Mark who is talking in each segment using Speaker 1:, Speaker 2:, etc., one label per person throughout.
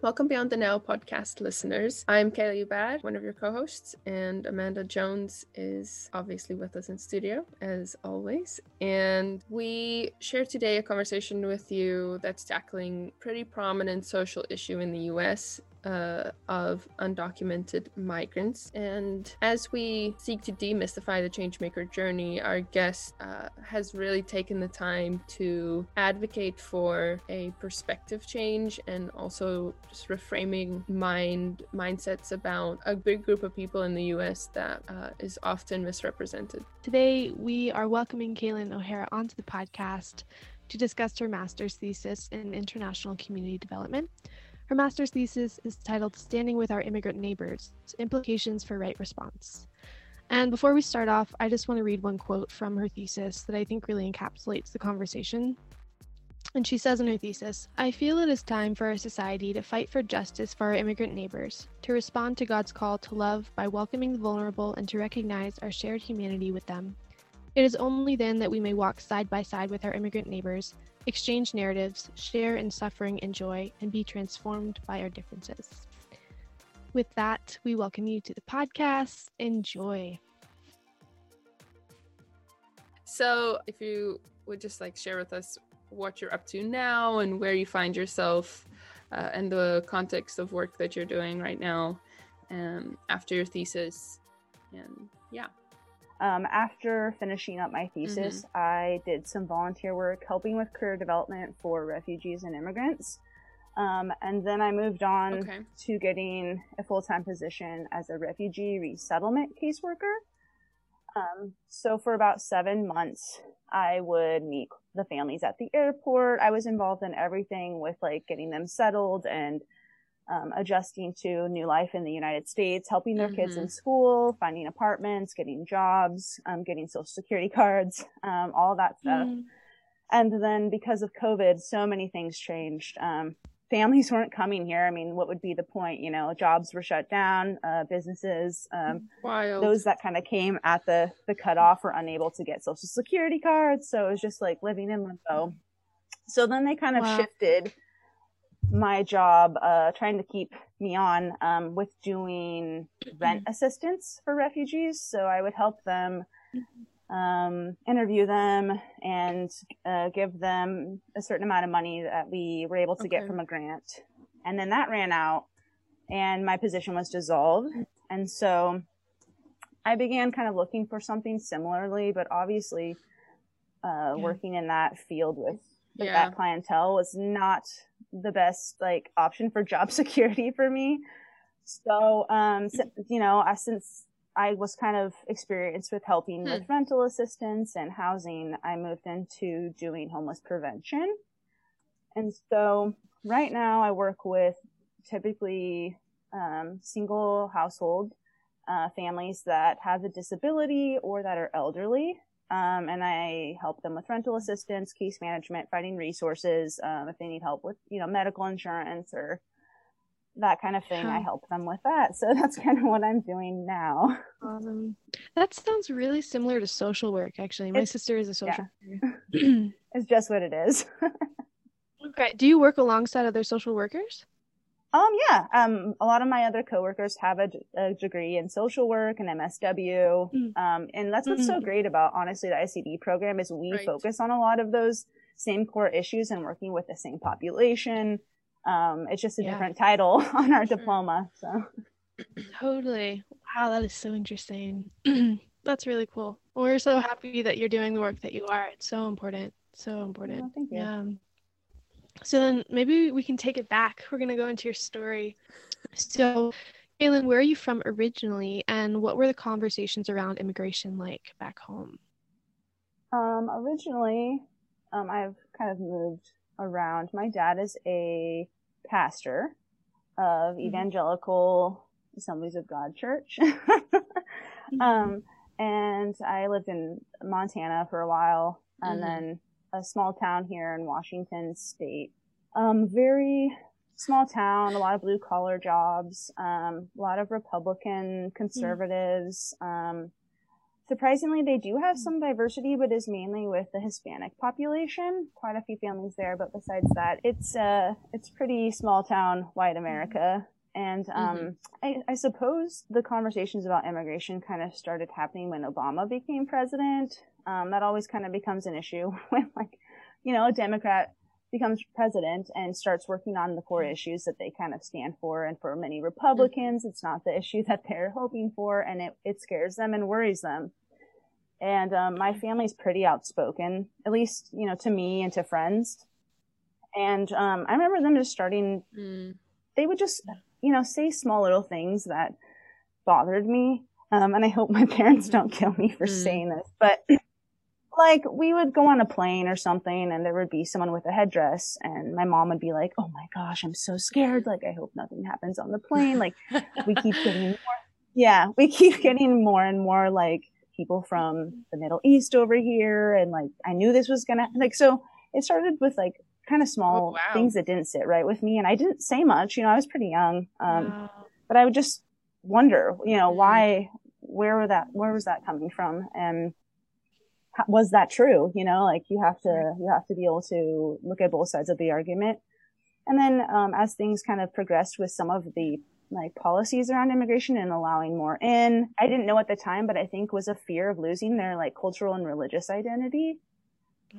Speaker 1: Welcome Beyond the Now podcast listeners. I'm Kayla Ubad, one of your co hosts, and Amanda Jones is obviously with us in studio as always. And we share today a conversation with you that's tackling pretty prominent social issue in the US uh, of undocumented migrants. And as we seek to demystify the changemaker journey, our guest uh, has really taken the time to advocate for a perspective change and also just reframing mind mindsets about a big group of people in the U.S. that uh, is often misrepresented.
Speaker 2: Today, we are welcoming Kaylin O'Hara onto the podcast to discuss her master's thesis in international community development. Her master's thesis is titled Standing with Our Immigrant Neighbors Implications for Right Response. And before we start off, I just want to read one quote from her thesis that I think really encapsulates the conversation. And she says in her thesis I feel it is time for our society to fight for justice for our immigrant neighbors, to respond to God's call to love by welcoming the vulnerable and to recognize our shared humanity with them. It is only then that we may walk side by side with our immigrant neighbors, exchange narratives, share in suffering and joy, and be transformed by our differences. With that, we welcome you to the podcast. Enjoy.
Speaker 1: So, if you would just like share with us what you're up to now and where you find yourself uh, and the context of work that you're doing right now um, after your thesis, and yeah.
Speaker 3: Um, after finishing up my thesis, mm-hmm. I did some volunteer work helping with career development for refugees and immigrants. Um, and then I moved on okay. to getting a full time position as a refugee resettlement caseworker. Um, so for about seven months, I would meet the families at the airport. I was involved in everything with like getting them settled and um, adjusting to new life in the United States, helping their mm-hmm. kids in mm-hmm. school, finding apartments, getting jobs, um, getting social security cards, um, all that stuff. Mm. And then because of COVID, so many things changed. Um, families weren't coming here. I mean, what would be the point? You know, jobs were shut down, uh, businesses, um, those that kind of came at the, the cutoff were unable to get social security cards. So it was just like living in limbo. So then they kind of wow. shifted my job uh, trying to keep me on um, with doing rent mm-hmm. assistance for refugees. So I would help them um, interview them and uh, give them a certain amount of money that we were able to okay. get from a grant. And then that ran out and my position was dissolved. And so I began kind of looking for something similarly, but obviously uh, yeah. working in that field with, with yeah. that clientele was not the best like option for job security for me. So, um, you know, I, since I was kind of experienced with helping hmm. with rental assistance and housing, I moved into doing homeless prevention. And so right now I work with typically, um, single household, uh, families that have a disability or that are elderly. Um, and I help them with rental assistance, case management, finding resources. Um, if they need help with, you know, medical insurance or that kind of thing, I help them with that. So that's kind of what I'm doing now.
Speaker 2: Um, that sounds really similar to social work, actually. My it's, sister is a social
Speaker 3: yeah. it's just what it is.
Speaker 2: okay. Do you work alongside other social workers?
Speaker 3: Um, yeah. Um, a lot of my other coworkers have a, a degree in social work and MSW. Mm. Um, and that's what's mm-hmm. so great about honestly the ICD program is we right. focus on a lot of those same core issues and working with the same population. Um, it's just a yeah. different title on our diploma. So
Speaker 2: totally. Wow, that is so interesting. that's really cool. We're so happy that you're doing the work that you are. It's so important. So important. Oh, thank you. Yeah. So then maybe we can take it back. We're going to go into your story. So, Kaylin, where are you from originally, and what were the conversations around immigration like back home?
Speaker 3: Um, originally, um, I've kind of moved around. My dad is a pastor of mm-hmm. Evangelical Assemblies of God Church. mm-hmm. um, and I lived in Montana for a while, and mm-hmm. then a small town here in Washington state. Um, very small town, a lot of blue collar jobs, um, a lot of Republican conservatives, um, surprisingly, they do have some diversity, but is mainly with the Hispanic population. Quite a few families there, but besides that, it's uh, it's pretty small town, white America. And um, mm-hmm. I, I, suppose the conversations about immigration kind of started happening when Obama became president. Um, that always kind of becomes an issue when, like, you know, a Democrat becomes president and starts working on the core issues that they kind of stand for. And for many Republicans, it's not the issue that they're hoping for, and it, it scares them and worries them. And um, my family's pretty outspoken, at least, you know, to me and to friends. And um, I remember them just starting, mm. they would just, you know, say small little things that bothered me. Um, and I hope my parents don't kill me for mm. saying this, but like we would go on a plane or something and there would be someone with a headdress and my mom would be like, Oh my gosh, I'm so scared. Like, I hope nothing happens on the plane. Like we keep getting more, yeah, we keep getting more and more like people from the Middle East over here. And like, I knew this was going to like, so it started with like kind of small oh, wow. things that didn't sit right with me. And I didn't say much, you know, I was pretty young. Um, wow. but I would just wonder, you know, mm-hmm. why, where that, where was that coming from? And, was that true? You know, like you have to, you have to be able to look at both sides of the argument. And then, um, as things kind of progressed with some of the like policies around immigration and allowing more in, I didn't know at the time, but I think was a fear of losing their like cultural and religious identity.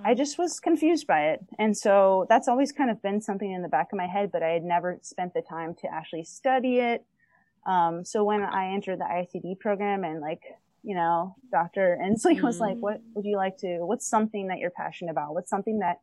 Speaker 3: I just was confused by it. And so that's always kind of been something in the back of my head, but I had never spent the time to actually study it. Um, so when I entered the ICD program and like you know, Dr. Inslee mm-hmm. was like, mm-hmm. what would you like to, what's something that you're passionate about? What's something that,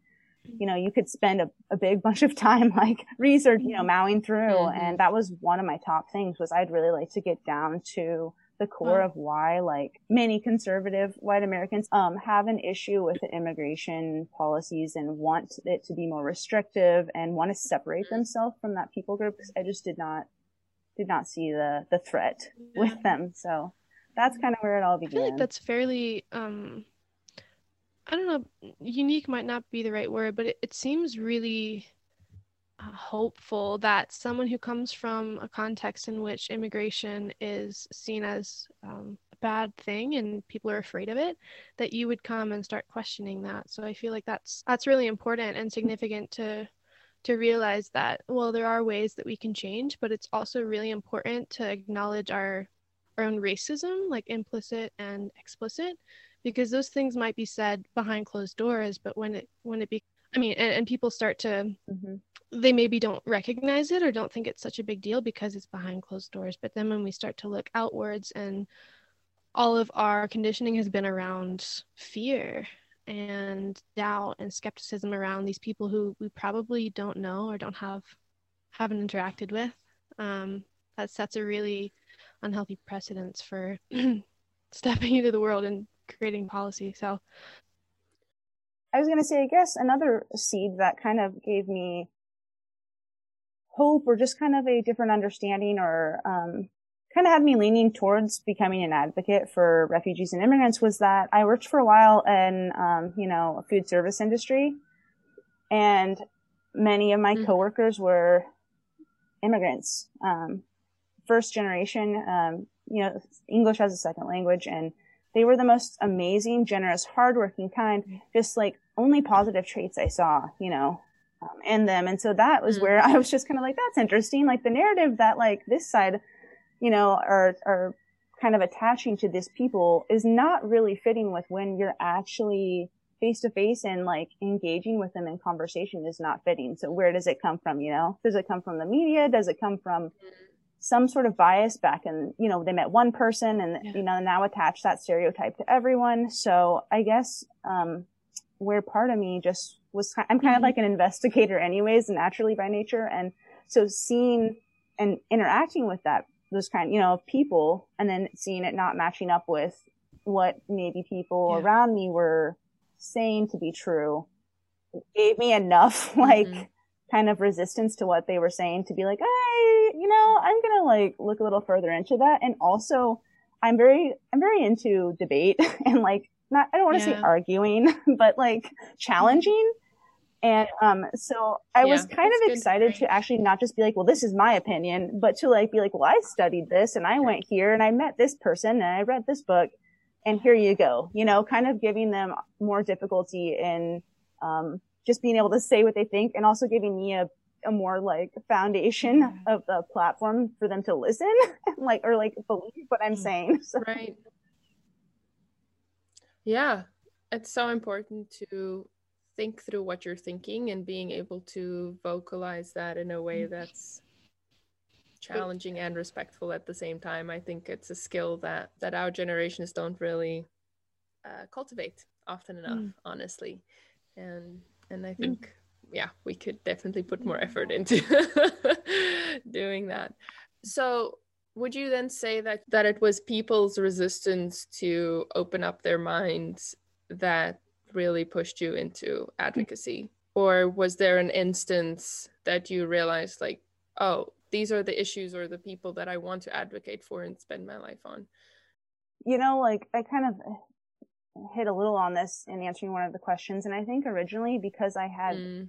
Speaker 3: you know, you could spend a, a big bunch of time like research, you know, mowing through. Mm-hmm. And that was one of my top things was I'd really like to get down to the core of why like many conservative white Americans um have an issue with the immigration policies and want it to be more restrictive and want to separate themselves from that people group because I just did not did not see the the threat with them. So that's kind of where it all began.
Speaker 2: I feel like that's fairly um I don't know, unique might not be the right word, but it, it seems really uh, hopeful that someone who comes from a context in which immigration is seen as um, a bad thing and people are afraid of it, that you would come and start questioning that. So I feel like that's that's really important and significant to to realize that well there are ways that we can change, but it's also really important to acknowledge our our own racism, like implicit and explicit, because those things might be said behind closed doors, but when it when it be I mean, and, and people start to mm-hmm. they maybe don't recognize it or don't think it's such a big deal because it's behind closed doors. But then when we start to look outwards and all of our conditioning has been around fear and doubt and skepticism around these people who we probably don't know or don't have haven't interacted with um, that sets a really unhealthy precedents for stepping into the world and creating policy. So
Speaker 3: I was going to say, I guess another seed that kind of gave me hope or just kind of a different understanding or um, kind of had me leaning towards becoming an advocate for refugees and immigrants was that I worked for a while in, um, you know, a food service industry and many of my mm-hmm. coworkers were immigrants. Um, first generation, um, you know, English as a second language and they were the most amazing, generous, hardworking kind, just like only positive traits I saw, you know, um, in them. And so that was where I was just kind of like, that's interesting. Like the narrative that like this side, you know, are, are kind of attaching to this people is not really fitting with when you're actually face to face and like engaging with them in conversation is not fitting. So where does it come from? You know, does it come from the media? Does it come from some sort of bias back and you know they met one person and yeah. you know now attach that stereotype to everyone so i guess um where part of me just was i'm kind mm-hmm. of like an investigator anyways naturally by nature and so seeing and interacting with that those kind you know people and then seeing it not matching up with what maybe people yeah. around me were saying to be true gave me enough like mm-hmm. kind of resistance to what they were saying to be like I you know, I'm gonna like look a little further into that. And also, I'm very, I'm very into debate and like, not, I don't want to yeah. say arguing, but like challenging. And um, so I yeah, was kind of excited to actually not just be like, well, this is my opinion, but to like be like, well, I studied this and I went here and I met this person and I read this book. and here you go, you know, kind of giving them more difficulty in, um, just being able to say what they think and also giving me a, a more like foundation yeah. of the platform for them to listen, like, or like believe what I'm mm. saying.
Speaker 1: So. Right. Yeah. It's so important to think through what you're thinking and being able to vocalize that in a way mm. that's challenging and respectful at the same time. I think it's a skill that that our generations don't really uh, cultivate often enough, mm. honestly. And and I mm. think mm. Yeah, we could definitely put more effort into doing that. So would you then say that that it was people's resistance to open up their minds that really pushed you into advocacy or was there an instance that you realized like oh these are the issues or the people that I want to advocate for and spend my life on.
Speaker 3: You know, like I kind of hit a little on this in answering one of the questions. And I think originally because I had mm.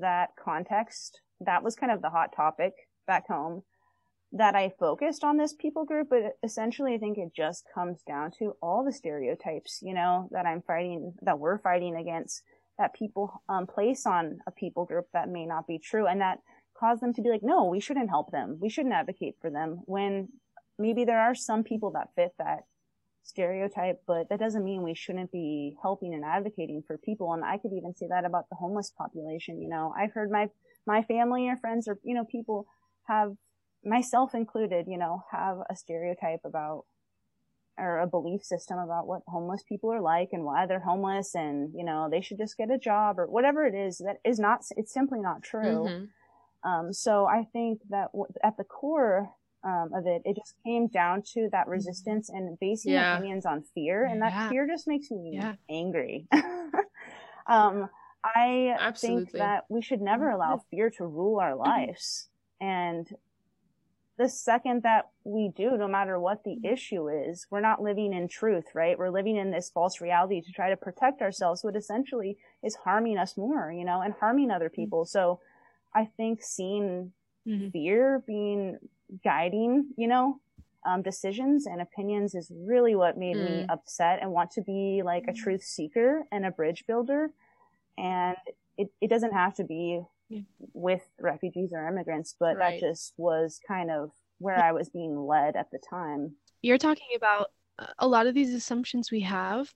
Speaker 3: That context, that was kind of the hot topic back home that I focused on this people group. But essentially, I think it just comes down to all the stereotypes, you know, that I'm fighting, that we're fighting against that people um, place on a people group that may not be true. And that cause them to be like, no, we shouldn't help them. We shouldn't advocate for them when maybe there are some people that fit that stereotype, but that doesn't mean we shouldn't be helping and advocating for people. And I could even say that about the homeless population. You know, I've heard my, my family or friends or, you know, people have myself included, you know, have a stereotype about or a belief system about what homeless people are like and why they're homeless and, you know, they should just get a job or whatever it is that is not, it's simply not true. Mm-hmm. Um, so I think that at the core um, of it, it just came down to that mm-hmm. resistance and basing yeah. opinions on fear, and that yeah. fear just makes me yeah. angry. um, I Absolutely. think that we should never allow mm-hmm. fear to rule our mm-hmm. lives, and the second that we do, no matter what the issue is, we're not living in truth, right? We're living in this false reality to try to protect ourselves, what essentially is harming us more, you know, and harming other people. So I think seeing mm-hmm. fear being guiding, you know, um, decisions and opinions is really what made mm. me upset and want to be like a truth seeker and a bridge builder. And it, it doesn't have to be yeah. with refugees or immigrants, but right. that just was kind of where I was being led at the time.
Speaker 2: You're talking about a lot of these assumptions we have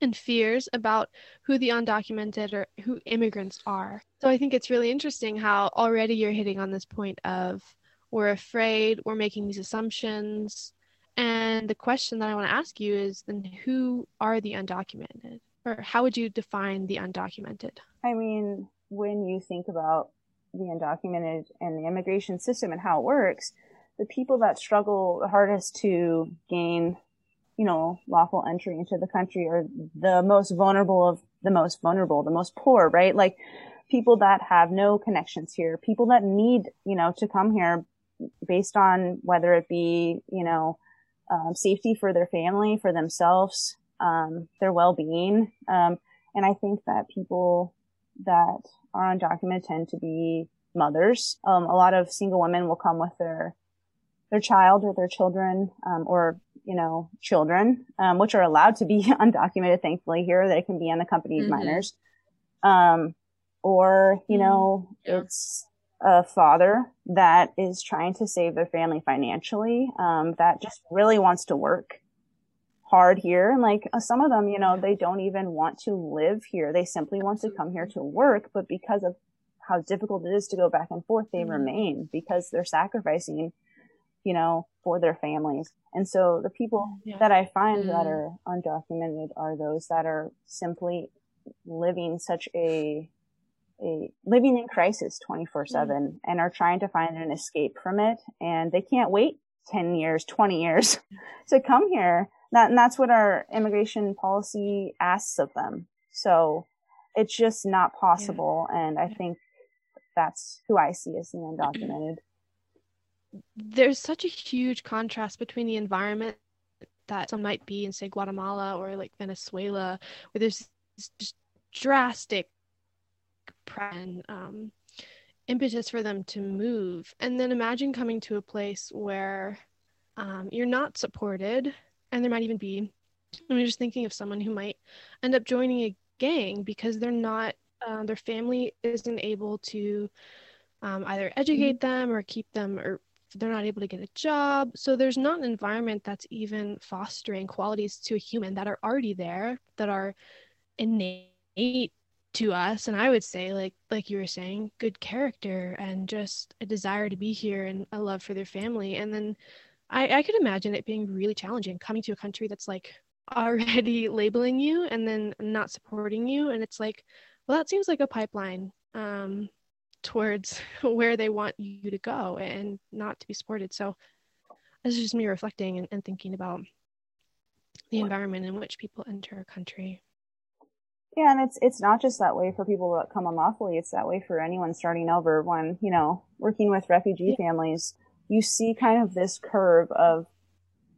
Speaker 2: and fears about who the undocumented or who immigrants are. So I think it's really interesting how already you're hitting on this point of we're afraid, we're making these assumptions. And the question that I want to ask you is then who are the undocumented? Or how would you define the undocumented?
Speaker 3: I mean, when you think about the undocumented and the immigration system and how it works, the people that struggle the hardest to gain you know, lawful entry into the country are the most vulnerable of the most vulnerable, the most poor, right? Like people that have no connections here, people that need, you know, to come here based on whether it be, you know, um, safety for their family, for themselves, um, their well-being. Um, and I think that people that are undocumented tend to be mothers. Um, a lot of single women will come with their their child or their children, um, or you know, children, um, which are allowed to be undocumented, thankfully here. They can be unaccompanied mm-hmm. minors. Um, or, you know, mm-hmm. yeah. it's a father that is trying to save their family financially, um, that just really wants to work hard here. And like uh, some of them, you know, they don't even want to live here. They simply want to come here to work, but because of how difficult it is to go back and forth, they mm-hmm. remain because they're sacrificing you know, for their families. And so the people yeah. that I find mm. that are undocumented are those that are simply living such a, a living in crisis 24 seven mm. and are trying to find an escape from it. And they can't wait 10 years, 20 years to come here. That, and that's what our immigration policy asks of them. So it's just not possible. Yeah. And I think that's who I see as the undocumented
Speaker 2: there's such a huge contrast between the environment that some might be in say Guatemala or like Venezuela where there's just drastic and um, impetus for them to move and then imagine coming to a place where um, you're not supported and there might even be I'm just thinking of someone who might end up joining a gang because they're not, uh, their family isn't able to um, either educate mm-hmm. them or keep them, or they're not able to get a job. So there's not an environment that's even fostering qualities to a human that are already there, that are innate to us and i would say like like you were saying good character and just a desire to be here and a love for their family. And then i i could imagine it being really challenging coming to a country that's like already labeling you and then not supporting you. And it's like well that seems like a pipeline um towards where they want you to go and not to be supported. So this is just me reflecting and, and thinking about the environment in which people enter a country
Speaker 3: yeah, and it's it's not just that way for people that come unlawfully. It's that way for anyone starting over. When you know working with refugee yeah. families, you see kind of this curve of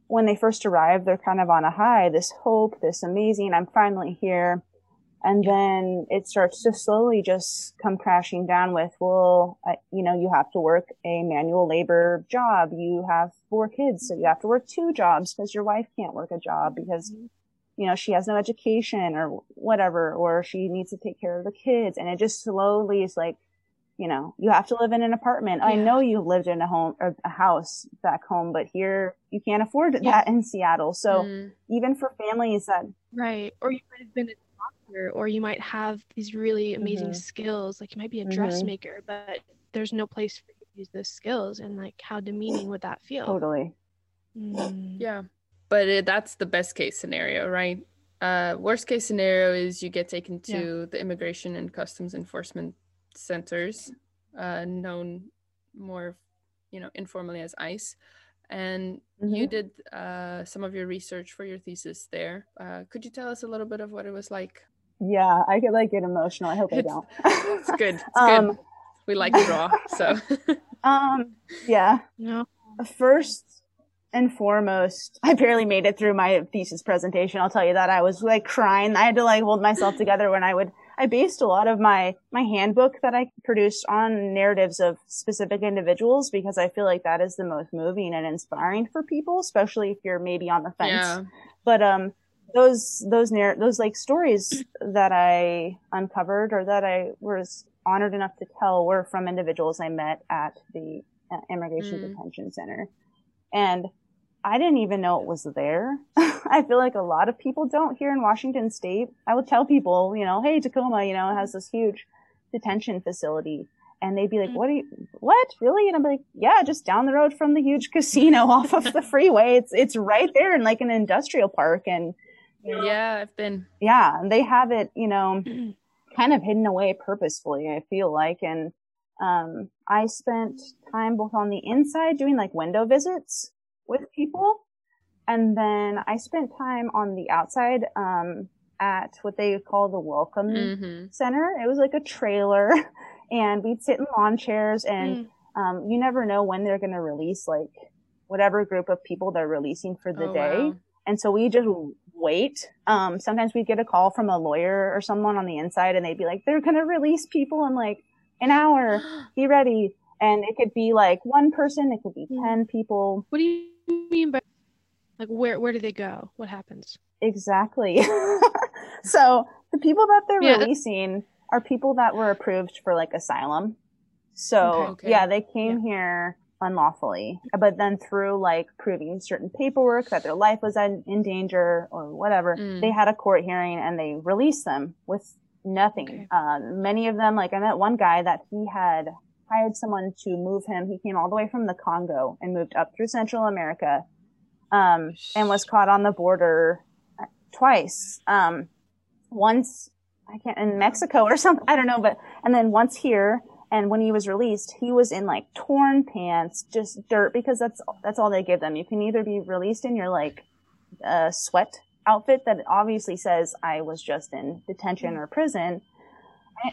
Speaker 3: when they first arrive, they're kind of on a high, this hope, this amazing, I'm finally here. And then it starts to slowly just come crashing down with, well, uh, you know, you have to work a manual labor job. You have four kids, so you have to work two jobs because your wife can't work a job because mm-hmm you know, she has no education or whatever, or she needs to take care of the kids. And it just slowly is like, you know, you have to live in an apartment. Yeah. I know you lived in a home or a house back home, but here you can't afford yeah. that in Seattle. So mm. even for families that.
Speaker 2: Right. Or you might have been a doctor, or you might have these really amazing mm-hmm. skills. Like you might be a mm-hmm. dressmaker, but there's no place for you to use those skills. And like, how demeaning would that feel?
Speaker 3: Totally.
Speaker 1: Mm. Yeah but it, that's the best case scenario right? Uh, worst case scenario is you get taken to yeah. the immigration and customs enforcement centers uh, known more you know informally as ice. And mm-hmm. you did uh, some of your research for your thesis there. Uh, could you tell us a little bit of what it was like?
Speaker 3: Yeah i could like get emotional. I hope
Speaker 1: it's,
Speaker 3: i don't.
Speaker 1: it's good it's um, good we like to draw so.
Speaker 3: Um yeah.
Speaker 2: No.
Speaker 3: First and foremost, I barely made it through my thesis presentation. I'll tell you that I was like crying. I had to like hold myself together when I would, I based a lot of my, my handbook that I produced on narratives of specific individuals because I feel like that is the most moving and inspiring for people, especially if you're maybe on the fence. Yeah. But, um, those, those narr, those like stories that I uncovered or that I was honored enough to tell were from individuals I met at the uh, immigration mm. detention center. And I didn't even know it was there. I feel like a lot of people don't here in Washington state. I would tell people, you know, hey, Tacoma, you know, has this huge detention facility. And they'd be like, mm. what are you, what? Really? And I'm like, yeah, just down the road from the huge casino off of the freeway. It's, it's right there in like an industrial park. And,
Speaker 1: yeah, I've been.
Speaker 3: Yeah. And they have it, you know, kind of hidden away purposefully, I feel like. And, um, I spent time both on the inside doing like window visits with people. And then I spent time on the outside, um, at what they call the welcome mm-hmm. center. It was like a trailer and we'd sit in lawn chairs and, mm. um, you never know when they're going to release like whatever group of people they're releasing for the oh, day. Wow. And so we just wait. Um, sometimes we'd get a call from a lawyer or someone on the inside and they'd be like, they're going to release people in like an hour. Be ready. And it could be like one person, it could be mm. 10 people.
Speaker 2: What do you mean by like where where do they go? What happens?
Speaker 3: Exactly. so the people that they're yeah. releasing are people that were approved for like asylum. So okay, okay. yeah, they came yeah. here unlawfully, but then through like proving certain paperwork that their life was in danger or whatever, mm. they had a court hearing and they released them with nothing. Okay. Uh, many of them, like I met one guy that he had hired someone to move him. He came all the way from the Congo and moved up through Central America, um, and was caught on the border twice. Um, once I can't in Mexico or something. I don't know, but and then once here. And when he was released, he was in like torn pants, just dirt, because that's that's all they give them. You can either be released in your like uh, sweat outfit that obviously says I was just in detention or prison,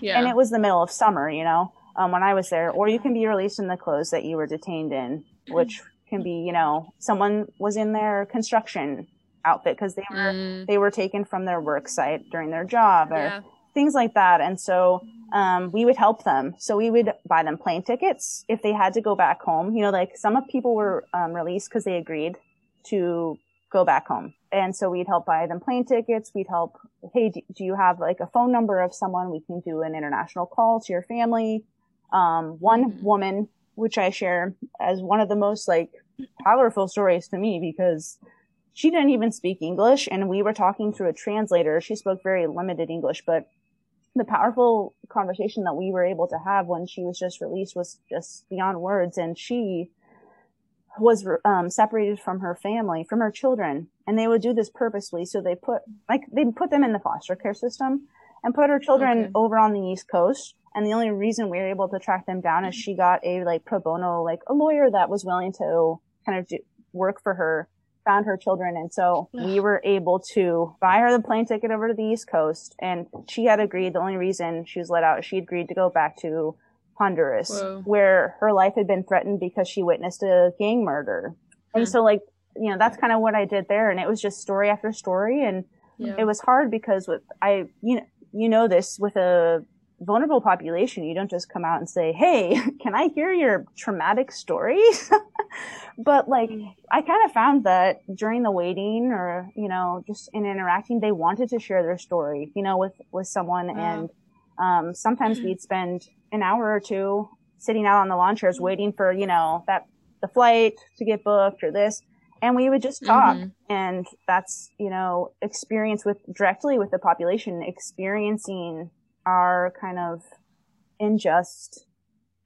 Speaker 3: yeah. and it was the middle of summer, you know um, when I was there, or you can be released in the clothes that you were detained in, which can be, you know, someone was in their construction outfit because they were mm. they were taken from their work site during their job or yeah. things like that. And so um, we would help them. So we would buy them plane tickets if they had to go back home. You know, like some of people were um, released because they agreed to go back home. And so we'd help buy them plane tickets. We'd help, hey, do you have like a phone number of someone? We can do an international call to your family. Um, one woman, which I share as one of the most like powerful stories to me because she didn't even speak English and we were talking through a translator. She spoke very limited English, but the powerful conversation that we were able to have when she was just released was just beyond words. And she was um, separated from her family, from her children, and they would do this purposely. So they put like they put them in the foster care system and put her children okay. over on the East Coast. And the only reason we were able to track them down is she got a like pro bono, like a lawyer that was willing to kind of do, work for her found her children. And so we were able to buy her the plane ticket over to the East Coast. And she had agreed. The only reason she was let out, she agreed to go back to Honduras, Whoa. where her life had been threatened because she witnessed a gang murder. And hmm. so like, you know, that's kind of what I did there. And it was just story after story. And yeah. it was hard because with, I, you know, you know this with a vulnerable population, you don't just come out and say, Hey, can I hear your traumatic stories? but like, mm. I kind of found that during the waiting or, you know, just in interacting, they wanted to share their story, you know, with, with someone. And, um, sometimes we'd spend an hour or two sitting out on the lawn chairs waiting for, you know, that the flight to get booked or this. And we would just talk. Mm-hmm. And that's, you know, experience with directly with the population, experiencing our kind of unjust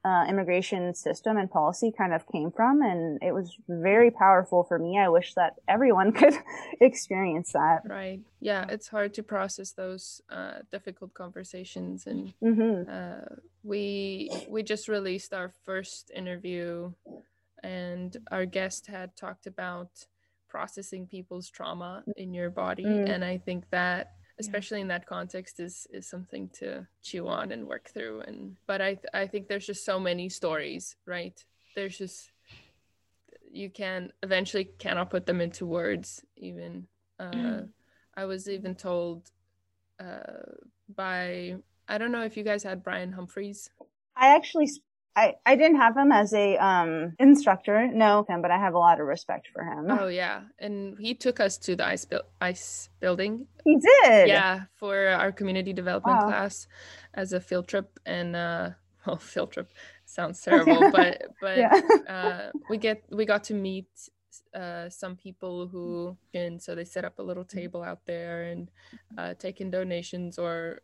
Speaker 3: uh, immigration system and policy kind of came from. And it was very powerful for me. I wish that everyone could experience that.
Speaker 1: Right. Yeah. It's hard to process those uh, difficult conversations. And mm-hmm. uh, we, we just released our first interview and our guest had talked about processing people's trauma in your body. Mm. And I think that especially yeah. in that context is is something to chew on and work through and but i i think there's just so many stories right there's just you can eventually cannot put them into words even uh, mm. i was even told uh, by i don't know if you guys had brian humphreys
Speaker 3: i actually I, I didn't have him as a um instructor, no, him, but I have a lot of respect for him.
Speaker 1: Oh yeah, and he took us to the ice bu- ice building.
Speaker 3: He did.
Speaker 1: Yeah, for our community development wow. class as a field trip, and uh, well, field trip sounds terrible, but but yeah. uh, we get we got to meet uh, some people who and so they set up a little table out there and uh, taking donations or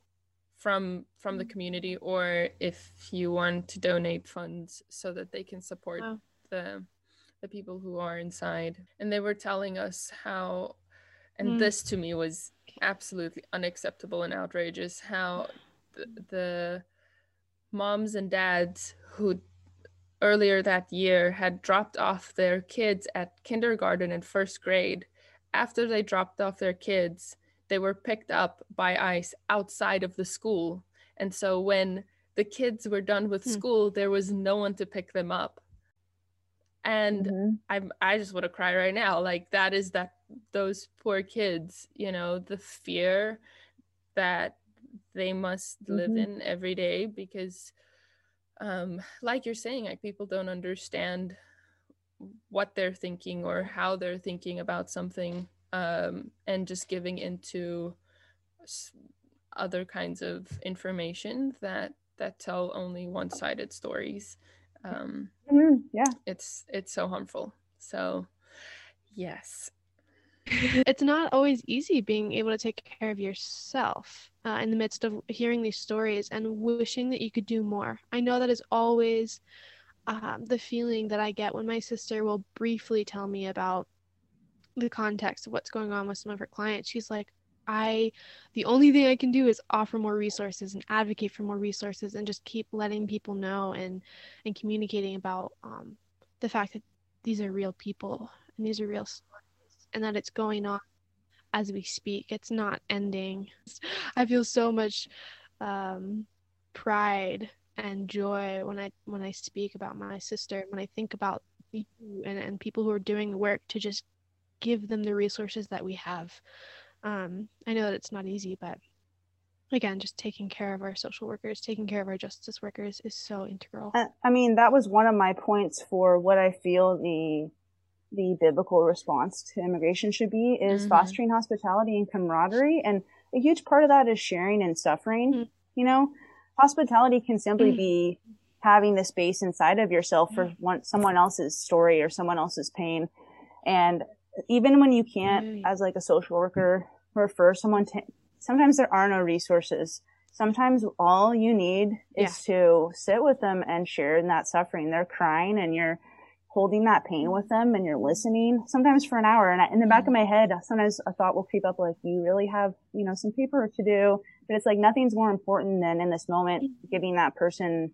Speaker 1: from from the mm. community or if you want to donate funds so that they can support wow. the the people who are inside and they were telling us how and mm. this to me was absolutely unacceptable and outrageous how the, the moms and dads who earlier that year had dropped off their kids at kindergarten and first grade after they dropped off their kids they were picked up by ICE outside of the school. And so when the kids were done with hmm. school, there was no one to pick them up. And mm-hmm. I'm I just want to cry right now. Like that is that those poor kids, you know, the fear that they must mm-hmm. live in every day because um like you're saying, like people don't understand what they're thinking or how they're thinking about something um, and just giving into other kinds of information that that tell only one-sided stories. Um,
Speaker 3: mm-hmm. yeah.
Speaker 1: it's it's so harmful. So yes.
Speaker 2: It's not always easy being able to take care of yourself uh, in the midst of hearing these stories and wishing that you could do more. I know that is always um, the feeling that i get when my sister will briefly tell me about the context of what's going on with some of her clients, she's like, I, the only thing I can do is offer more resources and advocate for more resources and just keep letting people know and and communicating about um, the fact that these are real people and these are real stories and that it's going on as we speak. It's not ending. I feel so much um, pride and joy when I when I speak about my sister. When I think about you and, and people who are doing the work to just give them the resources that we have. Um, I know that it's not easy, but again, just taking care of our social workers, taking care of our justice workers is so integral.
Speaker 3: I mean, that was one of my points for what I feel the the biblical response to immigration should be is mm-hmm. fostering hospitality and camaraderie. And a huge part of that is sharing and suffering. Mm-hmm. You know, hospitality can simply mm-hmm. be having the space inside of yourself for one, someone else's story or someone else's pain. And even when you can't, as like a social worker, refer someone to, sometimes there are no resources. Sometimes all you need is yeah. to sit with them and share in that suffering. They're crying and you're holding that pain with them and you're listening sometimes for an hour. And I, in the back of mm-hmm. my head, sometimes a thought will creep up like, you really have, you know, some paperwork to do. But it's like nothing's more important than in this moment mm-hmm. giving that person,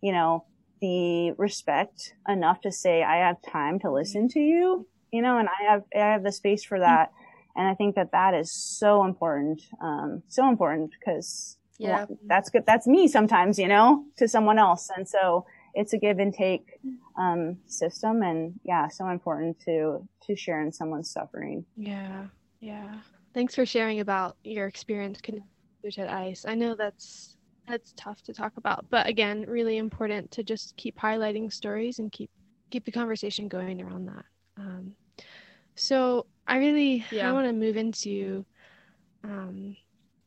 Speaker 3: you know, the respect enough to say, I have time to listen to you, you know, and I have, I have the space for that. And I think that that is so important, um, so important because yeah, that's good. That's me sometimes, you know, to someone else. And so, it's a give and take um, system, and yeah, so important to to share in someone's suffering.
Speaker 2: Yeah, yeah. Thanks for sharing about your experience connected to ICE. I know that's that's tough to talk about, but again, really important to just keep highlighting stories and keep keep the conversation going around that. Um, so I really yeah. I want to move into um,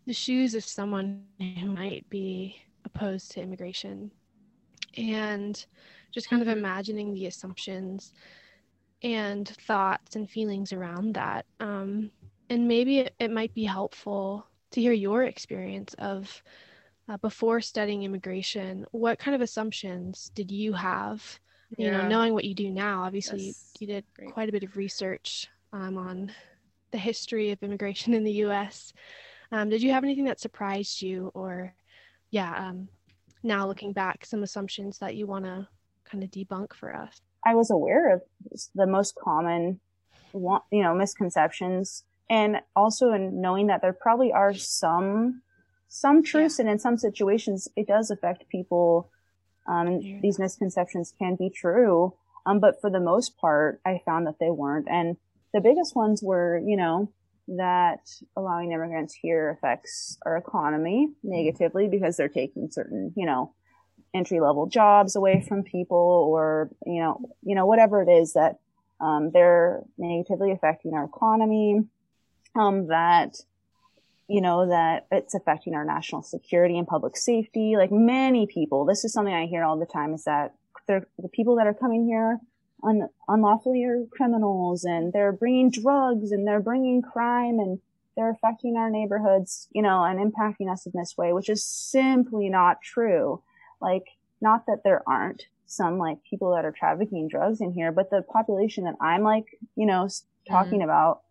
Speaker 2: the shoes of someone who might be opposed to immigration and just kind of mm-hmm. imagining the assumptions and thoughts and feelings around that. Um, and maybe it, it, might be helpful to hear your experience of uh, before studying immigration. What kind of assumptions did you have? You yeah. know, knowing what you do now, obviously you, you, did great. quite a bit of research um, on the history of immigration in the U.S. Um, did you have anything that surprised you, or yeah, um, now looking back some assumptions that you want to kind of debunk for us
Speaker 3: i was aware of the most common you know misconceptions and also in knowing that there probably are some some truths yeah. and in some situations it does affect people um, yeah. these misconceptions can be true um, but for the most part i found that they weren't and the biggest ones were you know that allowing immigrants here affects our economy negatively because they're taking certain, you know, entry level jobs away from people or, you know, you know, whatever it is that, um, they're negatively affecting our economy, um, that, you know, that it's affecting our national security and public safety. Like many people, this is something I hear all the time is that the people that are coming here un- unlawfully are criminals and they're bringing drugs and they're bringing crime and they're affecting our neighborhoods, you know, and impacting us in this way, which is simply not true. Like, not that there aren't some like people that are trafficking drugs in here, but the population that I'm like, you know, talking mm-hmm. about,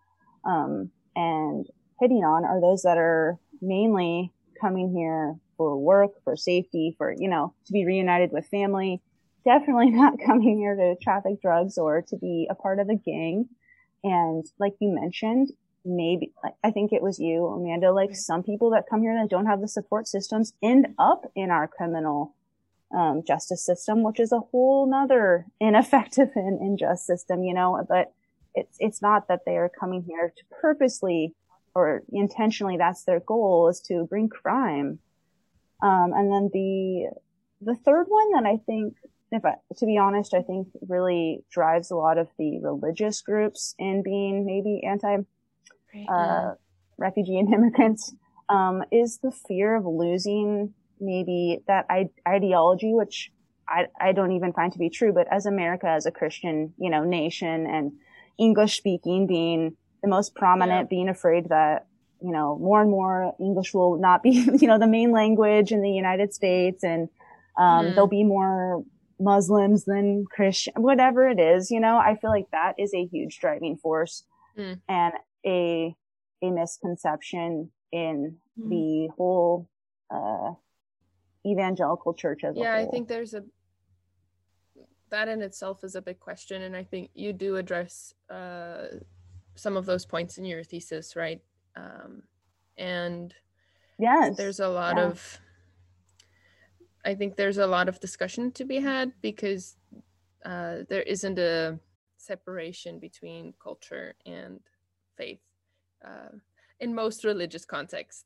Speaker 3: um, and hitting on are those that are mainly coming here for work, for safety, for, you know, to be reunited with family, definitely not coming here to traffic drugs or to be a part of a gang. And like you mentioned, maybe I think it was you, Amanda, like some people that come here that don't have the support systems end up in our criminal um, justice system, which is a whole nother ineffective and unjust system, you know, but it's, it's not that they are coming here to purposely or intentionally, that's their goal is to bring crime. Um, and then the, the third one that I think if I, to be honest, I think really drives a lot of the religious groups in being maybe anti right, uh, refugee and immigrants um, is the fear of losing maybe that I- ideology, which I, I don't even find to be true. But as America, as a Christian, you know, nation and English speaking being the most prominent, yeah. being afraid that you know more and more English will not be you know the main language in the United States and um, mm-hmm. there'll be more Muslims than Christian, whatever it is, you know, I feel like that is a huge driving force mm. and a, a misconception in mm. the whole, uh, evangelical church as well.
Speaker 1: yeah, I think there's a, that in itself is a big question. And I think you do address, uh, some of those points in your thesis, right? Um, and
Speaker 3: yes,
Speaker 1: there's a lot yeah. of, I think there's a lot of discussion to be had because uh, there isn't a separation between culture and faith uh, in most religious contexts.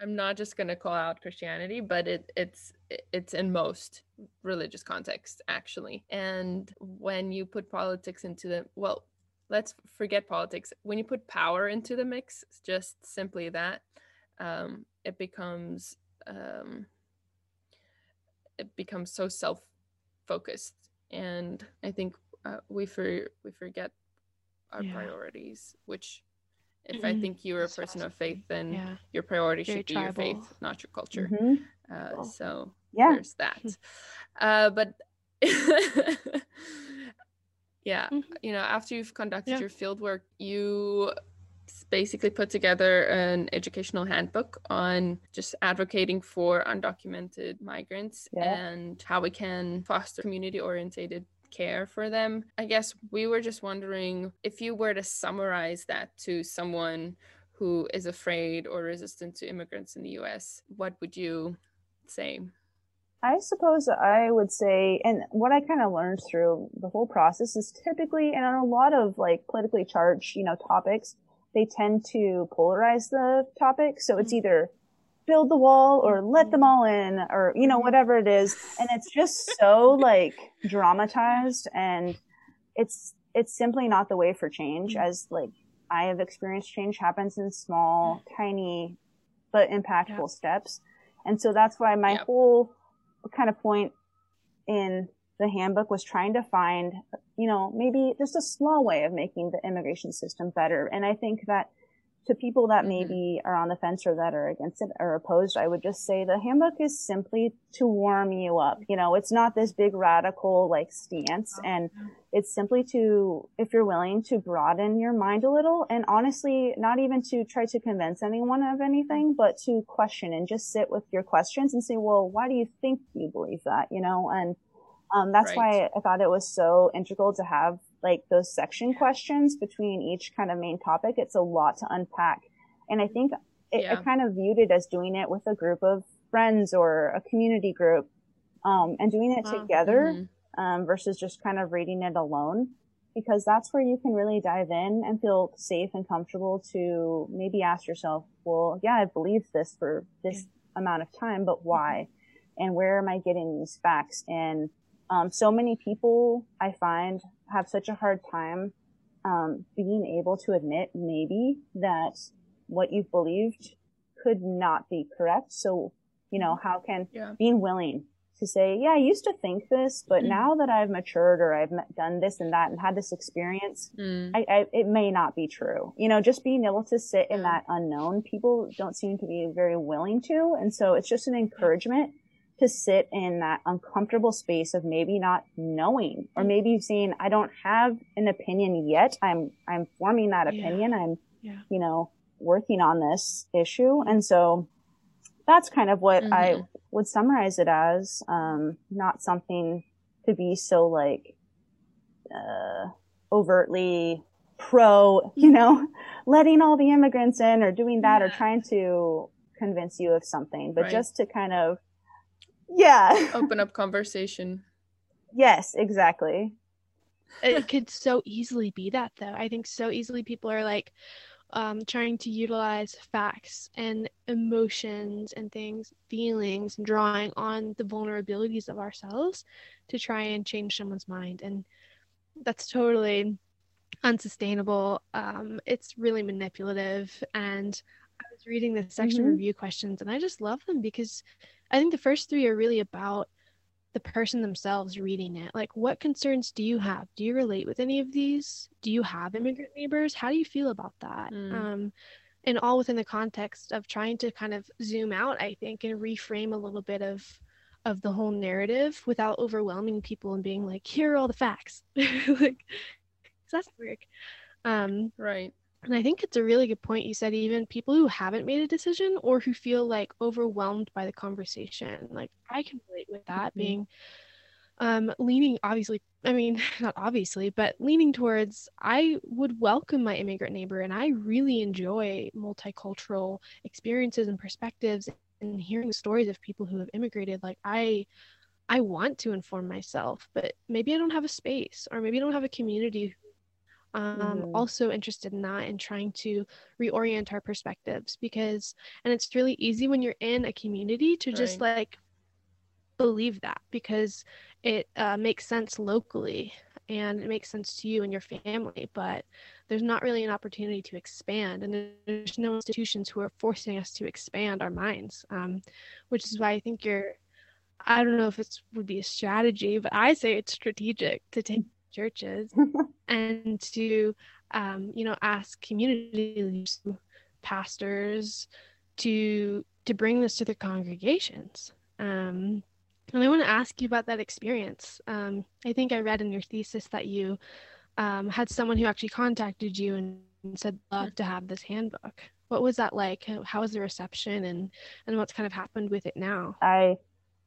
Speaker 1: I'm not just going to call out Christianity, but it it's it's in most religious contexts actually. And when you put politics into the well, let's forget politics. When you put power into the mix, it's just simply that, um, it becomes um, it becomes so self focused, and I think uh, we for we forget our yeah. priorities, which if mm-hmm. I think you're a person of faith, then yeah. your priority Very should be tribal. your faith, not your culture. Mm-hmm. Uh, so yeah. there's that. Uh, but yeah, mm-hmm. you know, after you've conducted yeah. your field work, you basically put together an educational handbook on just advocating for undocumented migrants yeah. and how we can foster community oriented care for them. I guess we were just wondering if you were to summarize that to someone who is afraid or resistant to immigrants in the US, what would you say?
Speaker 3: I suppose I would say, and what I kind of learned through the whole process is typically, and on a lot of like politically charged, you know, topics, they tend to polarize the topic. So it's mm-hmm. either build the wall or let them all in or, you know, mm-hmm. whatever it is. And it's just so like dramatized and it's, it's simply not the way for change mm-hmm. as like I have experienced change happens in small, tiny, but impactful yeah. steps. And so that's why my whole kind of point in the handbook was trying to find, you know, maybe just a small way of making the immigration system better. And I think that to people that mm-hmm. maybe are on the fence or that are against it or opposed, I would just say the handbook is simply to warm you up. You know, it's not this big radical like stance and it's simply to, if you're willing to broaden your mind a little and honestly, not even to try to convince anyone of anything, but to question and just sit with your questions and say, well, why do you think you believe that? You know, and, um, that's right. why I thought it was so integral to have like those section questions between each kind of main topic. It's a lot to unpack. And I think it, yeah. I kind of viewed it as doing it with a group of friends or a community group, um, and doing it together, mm-hmm. um, versus just kind of reading it alone. Because that's where you can really dive in and feel safe and comfortable to maybe ask yourself, well, yeah, I've believed this for this amount of time, but why? Mm-hmm. And where am I getting these facts? And um, so many people I find have such a hard time um, being able to admit maybe that what you've believed could not be correct. So, you know, how can yeah. being willing to say, yeah, I used to think this, but mm. now that I've matured or I've done this and that and had this experience, mm. I, I, it may not be true. You know, just being able to sit in that unknown, people don't seem to be very willing to. And so it's just an encouragement to sit in that uncomfortable space of maybe not knowing or mm. maybe saying i don't have an opinion yet i'm i'm forming that opinion yeah. i'm yeah. you know working on this issue and so that's kind of what mm-hmm. i would summarize it as um, not something to be so like uh, overtly pro you know letting all the immigrants in or doing that yeah. or trying to convince you of something but right. just to kind of yeah.
Speaker 1: Open up conversation.
Speaker 3: Yes, exactly.
Speaker 2: It could so easily be that though. I think so easily people are like um, trying to utilize facts and emotions and things, feelings, drawing on the vulnerabilities of ourselves to try and change someone's mind. And that's totally unsustainable. Um, it's really manipulative. And I was reading the section mm-hmm. review questions and I just love them because I think the first three are really about the person themselves reading it. Like, what concerns do you have? Do you relate with any of these? Do you have immigrant neighbors? How do you feel about that? Mm. Um, and all within the context of trying to kind of zoom out, I think, and reframe a little bit of of the whole narrative without overwhelming people and being like, here are all the facts. like, that's work. Um,
Speaker 1: right.
Speaker 2: And I think it's a really good point you said, even people who haven't made a decision or who feel like overwhelmed by the conversation. Like I can relate with that mm-hmm. being um leaning obviously I mean, not obviously, but leaning towards I would welcome my immigrant neighbor and I really enjoy multicultural experiences and perspectives and hearing the stories of people who have immigrated. Like I I want to inform myself, but maybe I don't have a space or maybe I don't have a community um, mm-hmm. also interested in that and trying to reorient our perspectives because and it's really easy when you're in a community to just like believe that because it uh, makes sense locally and it makes sense to you and your family but there's not really an opportunity to expand and there's no institutions who are forcing us to expand our minds um, which is why i think you're i don't know if it would be a strategy but i say it's strategic to take churches and to um, you know ask community leaders pastors to to bring this to their congregations um, and I want to ask you about that experience. Um, I think I read in your thesis that you um, had someone who actually contacted you and said, love to have this handbook. What was that like? How was the reception and, and what's kind of happened with it now?
Speaker 3: I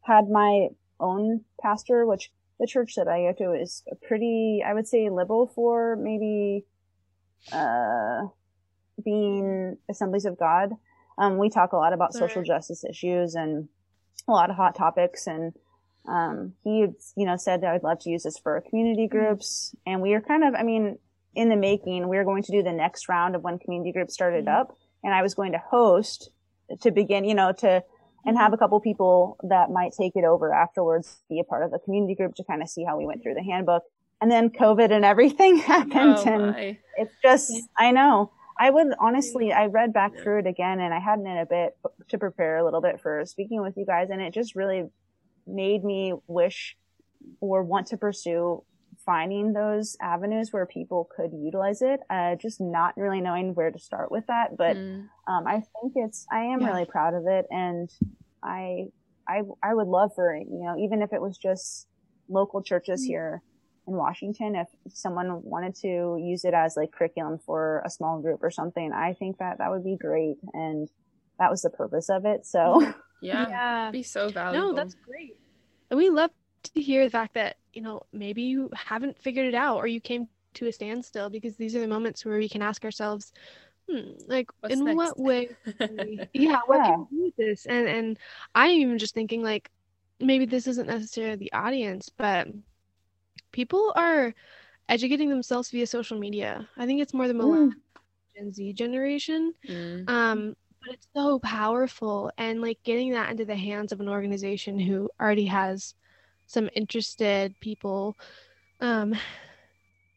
Speaker 3: had my own pastor, which the church that I go to is pretty, I would say, liberal for maybe uh, being Assemblies of God. Um, we talk a lot about social justice issues and a lot of hot topics and um, he you know said that I'd love to use this for community mm-hmm. groups and we are kind of I mean in the making we are going to do the next round of when community groups started mm-hmm. up and I was going to host to begin you know to and have mm-hmm. a couple people that might take it over afterwards be a part of the community group to kind of see how we went through the handbook. And then covid and everything happened oh, and it's just i know. I would honestly, I read back through it again and I hadn't in a bit to prepare a little bit for speaking with you guys and it just really made me wish or want to pursue finding those avenues where people could utilize it. Uh, just not really knowing where to start with that, but mm. um, I think it's I am yeah. really proud of it, and I I I would love for it, you know even if it was just local churches mm. here in Washington, if someone wanted to use it as like curriculum for a small group or something, I think that that would be great. And that was the purpose of it. So
Speaker 1: yeah, yeah. be so valuable.
Speaker 2: No, that's great. And we love to hear the fact that, you know, maybe you haven't figured it out or you came to a standstill because these are the moments where we can ask ourselves, hmm, like What's in next? what way yeah, what yeah. can we do with this? And and I'm even just thinking like maybe this isn't necessarily the audience, but people are educating themselves via social media. I think it's more the mm. Gen Z generation. Mm. Um, but it's so powerful and like getting that into the hands of an organization who already has some interested people um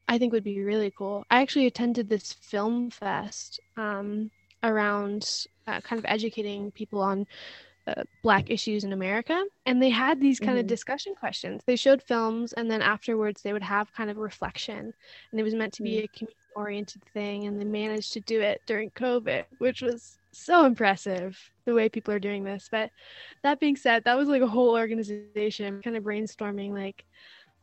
Speaker 2: I think would be really cool. I actually attended this film fest um around uh, kind of educating people on uh, black issues in America. And they had these kind mm-hmm. of discussion questions. They showed films, and then afterwards they would have kind of reflection. And it was meant to be mm-hmm. a community oriented thing. And they managed to do it during COVID, which was so impressive the way people are doing this. But that being said, that was like a whole organization kind of brainstorming, like,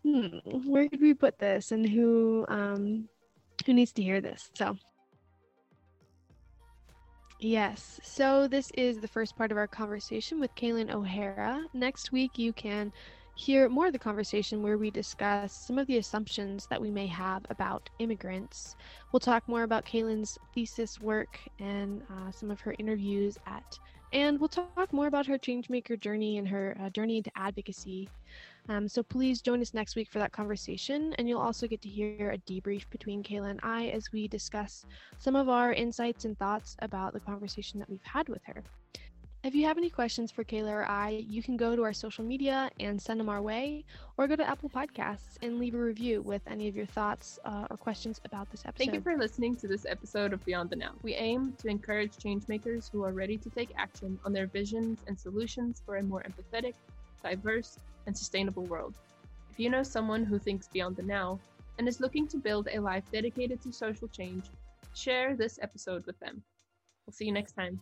Speaker 2: hmm, where could we put this and who um, who needs to hear this? So Yes. So this is the first part of our conversation with Kaylin O'Hara. Next week, you can hear more of the conversation where we discuss some of the assumptions that we may have about immigrants. We'll talk more about Kaylin's thesis work and uh, some of her interviews at, and we'll talk more about her changemaker journey and her uh, journey into advocacy. Um, so please join us next week for that conversation, and you'll also get to hear a debrief between Kayla and I as we discuss some of our insights and thoughts about the conversation that we've had with her. If you have any questions for Kayla or I, you can go to our social media and send them our way, or go to Apple Podcasts and leave a review with any of your thoughts uh, or questions about this episode.
Speaker 1: Thank you for listening to this episode of Beyond the Now. We aim to encourage changemakers who are ready to take action on their visions and solutions for a more empathetic, diverse, and sustainable world. If you know someone who thinks beyond the now and is looking to build a life dedicated to social change, share this episode with them. We'll see you next time.